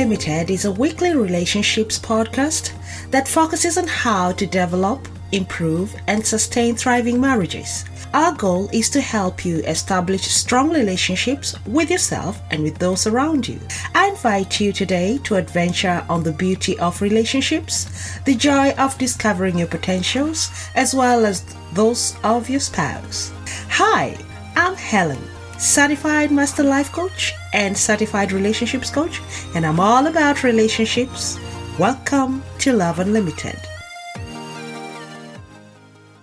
Unlimited is a weekly relationships podcast that focuses on how to develop, improve, and sustain thriving marriages. Our goal is to help you establish strong relationships with yourself and with those around you. I invite you today to adventure on the beauty of relationships, the joy of discovering your potentials, as well as those of your spouse. Hi, I'm Helen certified master life coach and certified relationships coach, and I'm all about relationships. Welcome to Love Unlimited.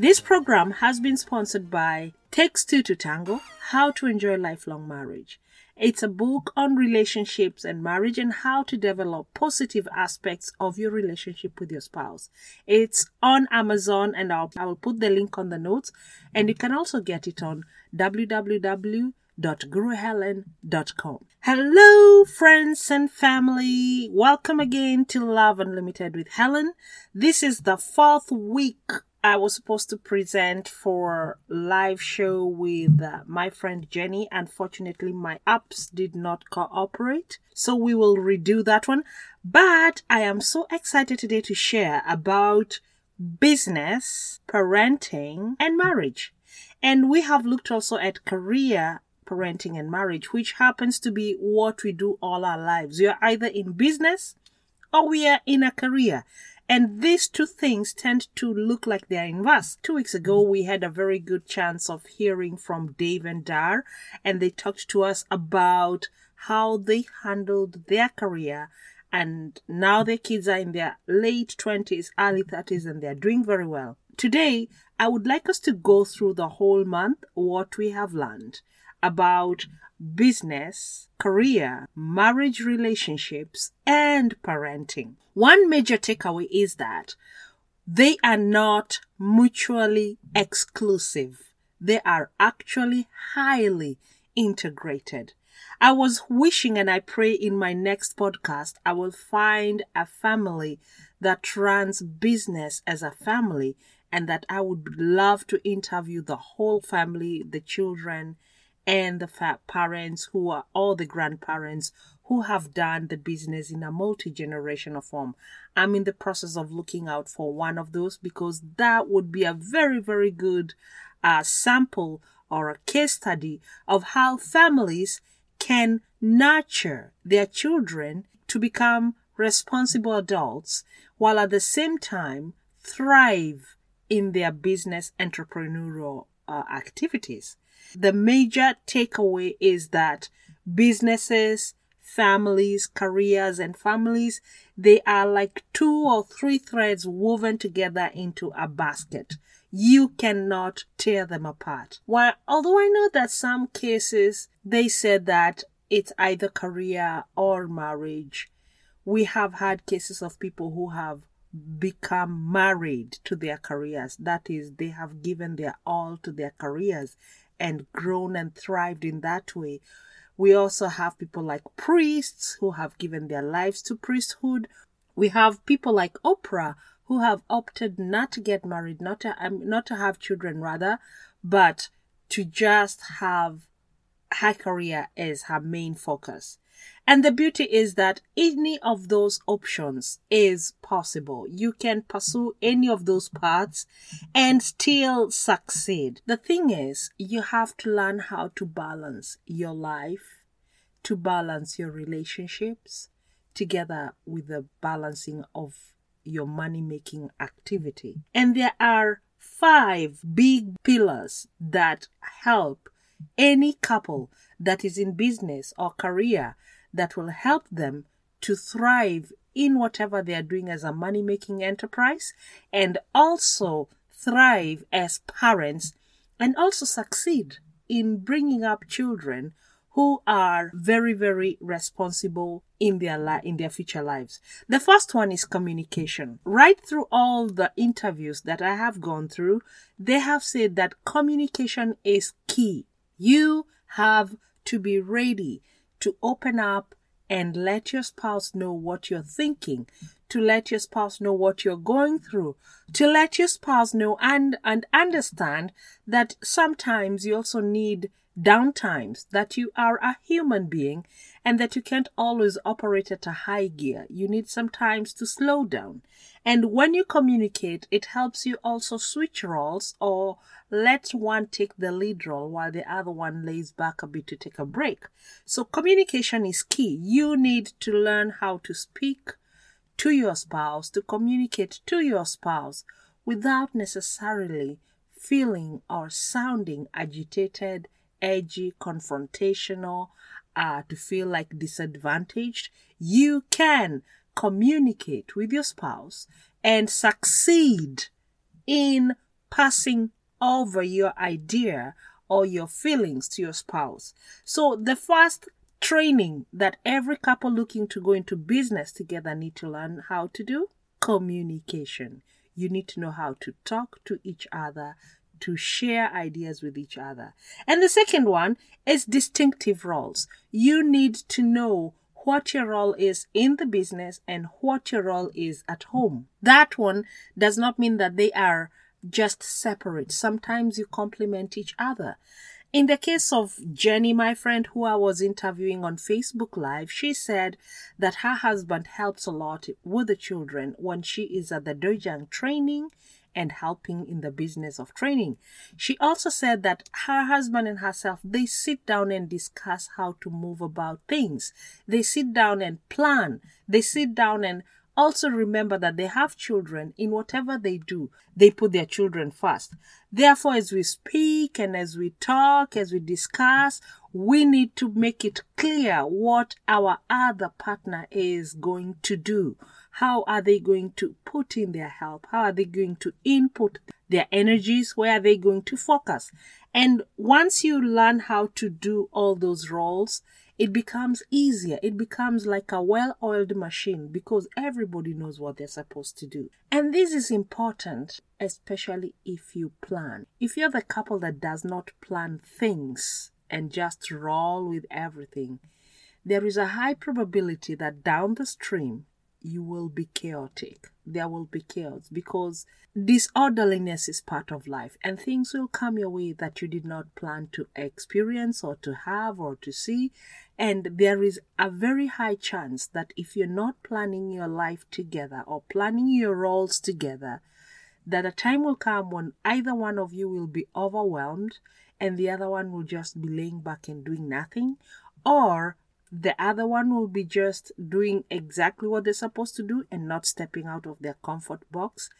This program has been sponsored by Takes Two to Tango How to Enjoy Lifelong Marriage. It's a book on relationships and marriage and how to develop positive aspects of your relationship with your spouse. It's on Amazon and I'll, I will put the link on the notes and you can also get it on www www.guruhelen.com. Hello, friends and family. Welcome again to Love Unlimited with Helen. This is the fourth week I was supposed to present for live show with uh, my friend Jenny. Unfortunately, my apps did not cooperate, so we will redo that one. But I am so excited today to share about business, parenting, and marriage. And we have looked also at career parenting and marriage, which happens to be what we do all our lives. We are either in business or we are in a career. And these two things tend to look like they're inverse. Two weeks ago, we had a very good chance of hearing from Dave and Dar, and they talked to us about how they handled their career. And now their kids are in their late 20s, early 30s, and they're doing very well. Today, I would like us to go through the whole month, what we have learned about business, career, marriage relationships, and parenting. One major takeaway is that they are not mutually exclusive. They are actually highly integrated. I was wishing and I pray in my next podcast I will find a family that runs business as a family and that I would love to interview the whole family, the children, and the parents who are all the grandparents who have done the business in a multi-generational form. I'm in the process of looking out for one of those because that would be a very, very good uh, sample or a case study of how families can nurture their children to become responsible adults while at the same time thrive in their business entrepreneurial uh, activities. The major takeaway is that businesses, families, careers, and families, they are like two or three threads woven together into a basket. You cannot tear them apart. While, although I know that some cases they said that it's either career or marriage, we have had cases of people who have become married to their careers. That is, they have given their all to their careers and grown and thrived in that way. We also have people like priests who have given their lives to priesthood. We have people like Oprah who have opted not to get married, not to um, not to have children rather, but to just have her career as her main focus. And the beauty is that any of those options is possible. You can pursue any of those paths and still succeed. The thing is, you have to learn how to balance your life, to balance your relationships, together with the balancing of your money making activity. And there are five big pillars that help any couple that is in business or career that will help them to thrive in whatever they are doing as a money making enterprise and also thrive as parents and also succeed in bringing up children who are very very responsible in their li- in their future lives. The first one is communication. Right through all the interviews that I have gone through, they have said that communication is key. You have to be ready to open up and let your spouse know what you're thinking, to let your spouse know what you're going through, to let your spouse know and, and understand that sometimes you also need downtimes, that you are a human being and that you can't always operate at a high gear. You need sometimes to slow down. And when you communicate, it helps you also switch roles or let one take the lead role while the other one lays back a bit to take a break. So communication is key. You need to learn how to speak to your spouse, to communicate to your spouse without necessarily feeling or sounding agitated, edgy, confrontational, uh, to feel like disadvantaged. You can communicate with your spouse and succeed in passing over your idea or your feelings to your spouse. So the first training that every couple looking to go into business together need to learn how to do communication. You need to know how to talk to each other, to share ideas with each other. And the second one is distinctive roles. You need to know what your role is in the business and what your role is at home. That one does not mean that they are just separate. Sometimes you complement each other. In the case of Jenny, my friend who I was interviewing on Facebook Live, she said that her husband helps a lot with the children when she is at the Dojang training and helping in the business of training. She also said that her husband and herself they sit down and discuss how to move about things. They sit down and plan. They sit down and also remember that they have children in whatever they do they put their children first therefore as we speak and as we talk as we discuss we need to make it clear what our other partner is going to do how are they going to put in their help how are they going to input their energies where are they going to focus and once you learn how to do all those roles it becomes easier. It becomes like a well oiled machine because everybody knows what they're supposed to do. And this is important, especially if you plan. If you're the couple that does not plan things and just roll with everything, there is a high probability that down the stream you will be chaotic. There will be chaos because disorderliness is part of life and things will come your way that you did not plan to experience or to have or to see. And there is a very high chance that if you're not planning your life together or planning your roles together, that a time will come when either one of you will be overwhelmed and the other one will just be laying back and doing nothing, or the other one will be just doing exactly what they're supposed to do and not stepping out of their comfort box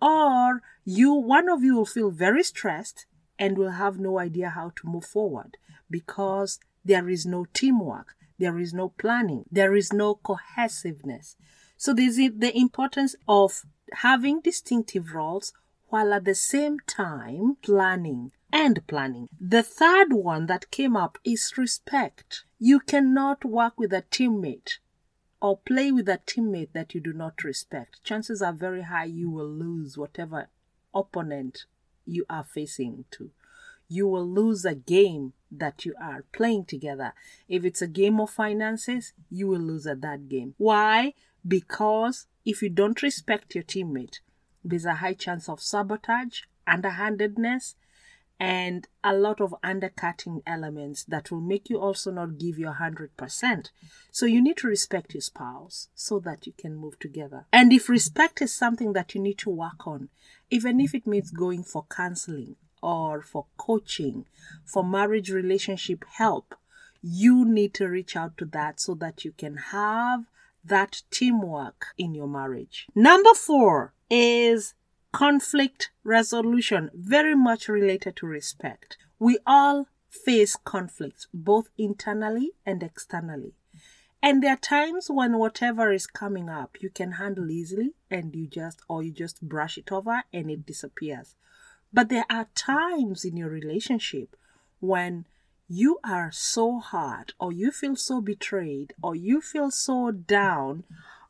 or you one of you will feel very stressed and will have no idea how to move forward because there is no teamwork there is no planning there is no cohesiveness so this is the importance of having distinctive roles while at the same time planning and planning. The third one that came up is respect. You cannot work with a teammate or play with a teammate that you do not respect. Chances are very high you will lose whatever opponent you are facing to. You will lose a game that you are playing together. If it's a game of finances, you will lose at that game. Why? Because if you don't respect your teammate, there's a high chance of sabotage, underhandedness, and a lot of undercutting elements that will make you also not give your 100%. So you need to respect your spouse so that you can move together. And if respect is something that you need to work on, even if it means going for counseling or for coaching, for marriage relationship help, you need to reach out to that so that you can have that teamwork in your marriage. Number four is conflict resolution, very much related to respect. We all face conflicts, both internally and externally. And there are times when whatever is coming up, you can handle easily and you just, or you just brush it over and it disappears. But there are times in your relationship when you are so hurt, or you feel so betrayed, or you feel so down,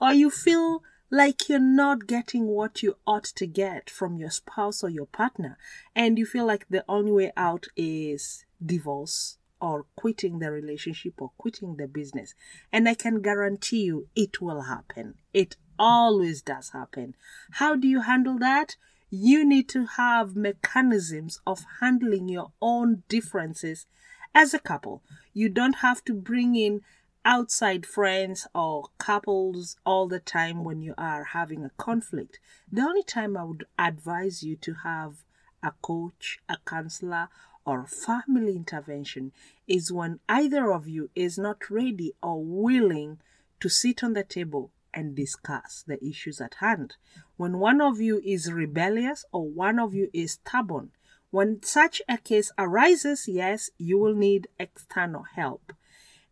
or you feel like you're not getting what you ought to get from your spouse or your partner, and you feel like the only way out is divorce or quitting the relationship or quitting the business. And I can guarantee you it will happen. It always does happen. How do you handle that? You need to have mechanisms of handling your own differences as a couple. You don't have to bring in outside friends or couples all the time when you are having a conflict. The only time I would advise you to have a coach, a counselor, or family intervention is when either of you is not ready or willing to sit on the table and discuss the issues at hand. When one of you is rebellious or one of you is stubborn, when such a case arises, yes, you will need external help.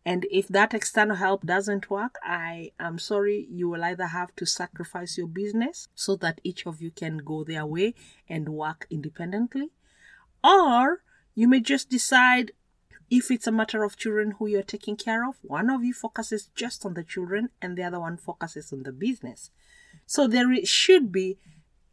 And if that external help doesn't work, I am sorry, you will either have to sacrifice your business so that each of you can go their way and work independently, or you may just decide if it's a matter of children who you're taking care of, one of you focuses just on the children and the other one focuses on the business. So there should be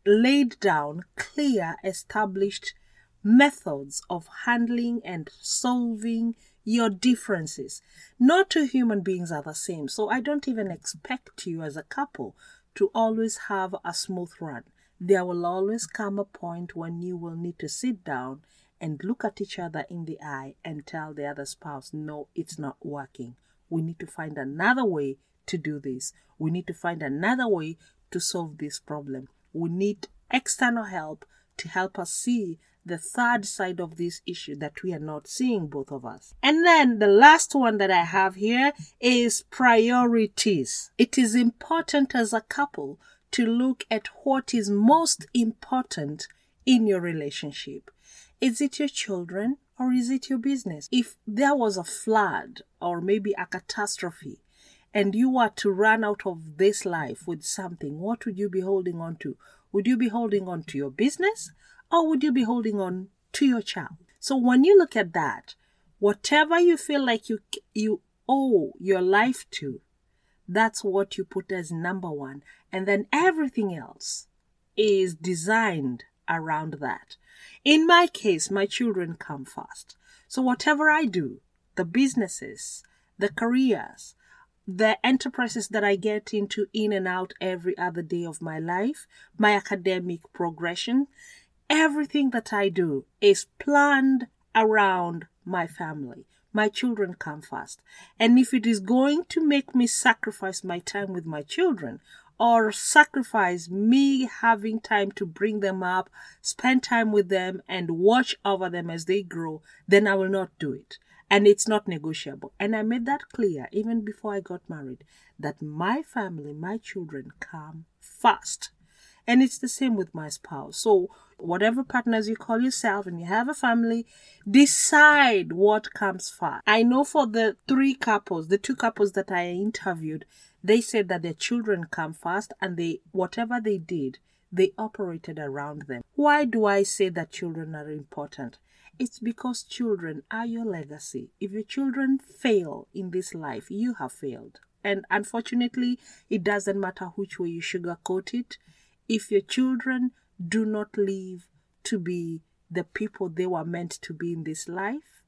laid down clear, established methods of handling and solving your differences. Not two human beings are the same, so I don't even expect you as a couple to always have a smooth run. There will always come a point when you will need to sit down and look at each other in the eye and tell the other spouse, no, it's not working. We need to find another way to do this. We need to find another way to solve this problem. We need external help to help us see the third side of this issue that we are not seeing, both of us. And then the last one that I have here is priorities. It is important as a couple to look at what is most important in your relationship. Is it your children or is it your business? If there was a flood or maybe a catastrophe and you were to run out of this life with something, what would you be holding on to? Would you be holding on to your business or would you be holding on to your child? So when you look at that, whatever you feel like you you owe your life to, that's what you put as number one. And then everything else is designed around that. In my case, my children come first. So whatever I do, the businesses, the careers, the enterprises that I get into in and out every other day of my life, my academic progression, everything that I do is planned around my family. My children come first. And if it is going to make me sacrifice my time with my children or sacrifice me having time to bring them up, spend time with them, and watch over them as they grow, then I will not do it. And it's not negotiable. And I made that clear even before I got married that my family, my children come first. And it's the same with my spouse. So, whatever partners you call yourself and you have a family, decide what comes first. I know for the three couples, the two couples that I interviewed, they said that their children come first and they, whatever they did, they operated around them. Why do I say that children are important? It's because children are your legacy. If your children fail in this life, you have failed. And unfortunately, it doesn't matter which way you sugarcoat it if your children do not live to be the people they were meant to be in this life,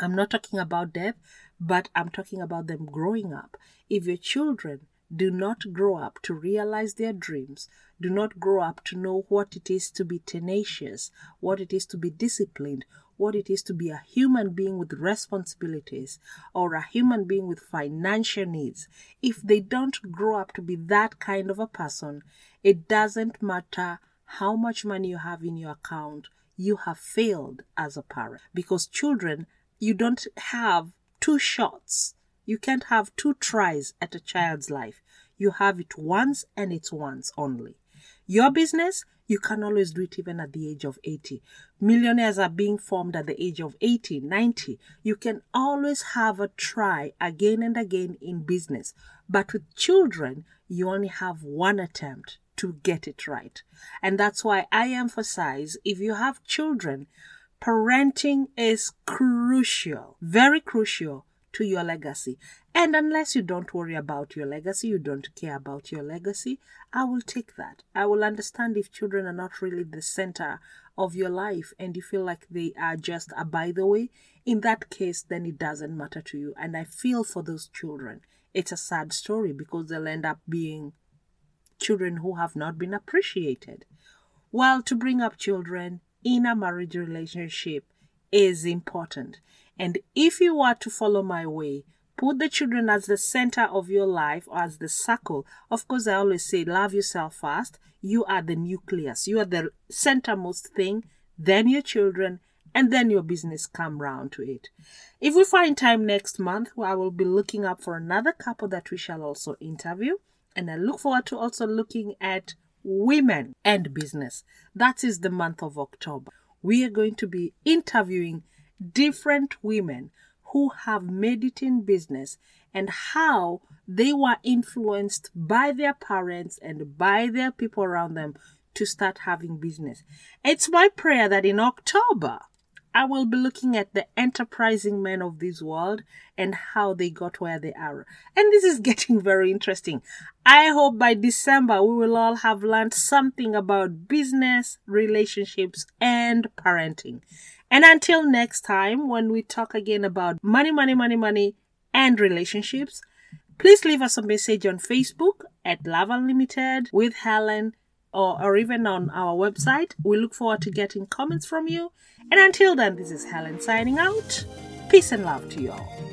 I'm not talking about death, but I'm talking about them growing up. If your children do not grow up to realize their dreams, do not grow up to know what it is to be tenacious, what it is to be disciplined, what it is to be a human being with responsibilities or a human being with financial needs, if they don't grow up to be that kind of a person, it doesn't matter how much money you have in your account, you have failed as a parent. Because children, you don't have two shots. You can't have two tries at a child's life. You have it once and it's once only. Your business, you can always do it even at the age of 80. Millionaires are being formed at the age of 80, 90. You can always have a try again and again in business. But with children, you only have one attempt to get it right. And that's why I emphasize if you have children, parenting is crucial, very crucial to your legacy. And unless you don't worry about your legacy, you don't care about your legacy, I will take that. I will understand if children are not really the center of your life and you feel like they are just a by the way. In that case, then it doesn't matter to you. And I feel for those children. It's a sad story because they'll end up being children who have not been appreciated. While to bring up children in a marriage relationship is important. And if you are to follow my way, put the children as the center of your life or as the circle. Of course, I always say, love yourself first. You are the nucleus, you are the centermost thing, then your children, and then your business come round to it. If we find time next month, I will be looking up for another couple that we shall also interview. And I look forward to also looking at women and business. That is the month of October. We are going to be interviewing different women who have made it in business and how they were influenced by their parents and by their people around them to start having business. It's my prayer that in October, I will be looking at the enterprising men of this world and how they got where they are. And this is getting very interesting. I hope by December we will all have learned something about business, relationships, and parenting. And until next time, when we talk again about money, money, money, money, and relationships, please leave us a message on Facebook at Love Unlimited with Helen or, or even on our website. We look forward to getting comments from you. And until then, this is Helen signing out. Peace and love to you all.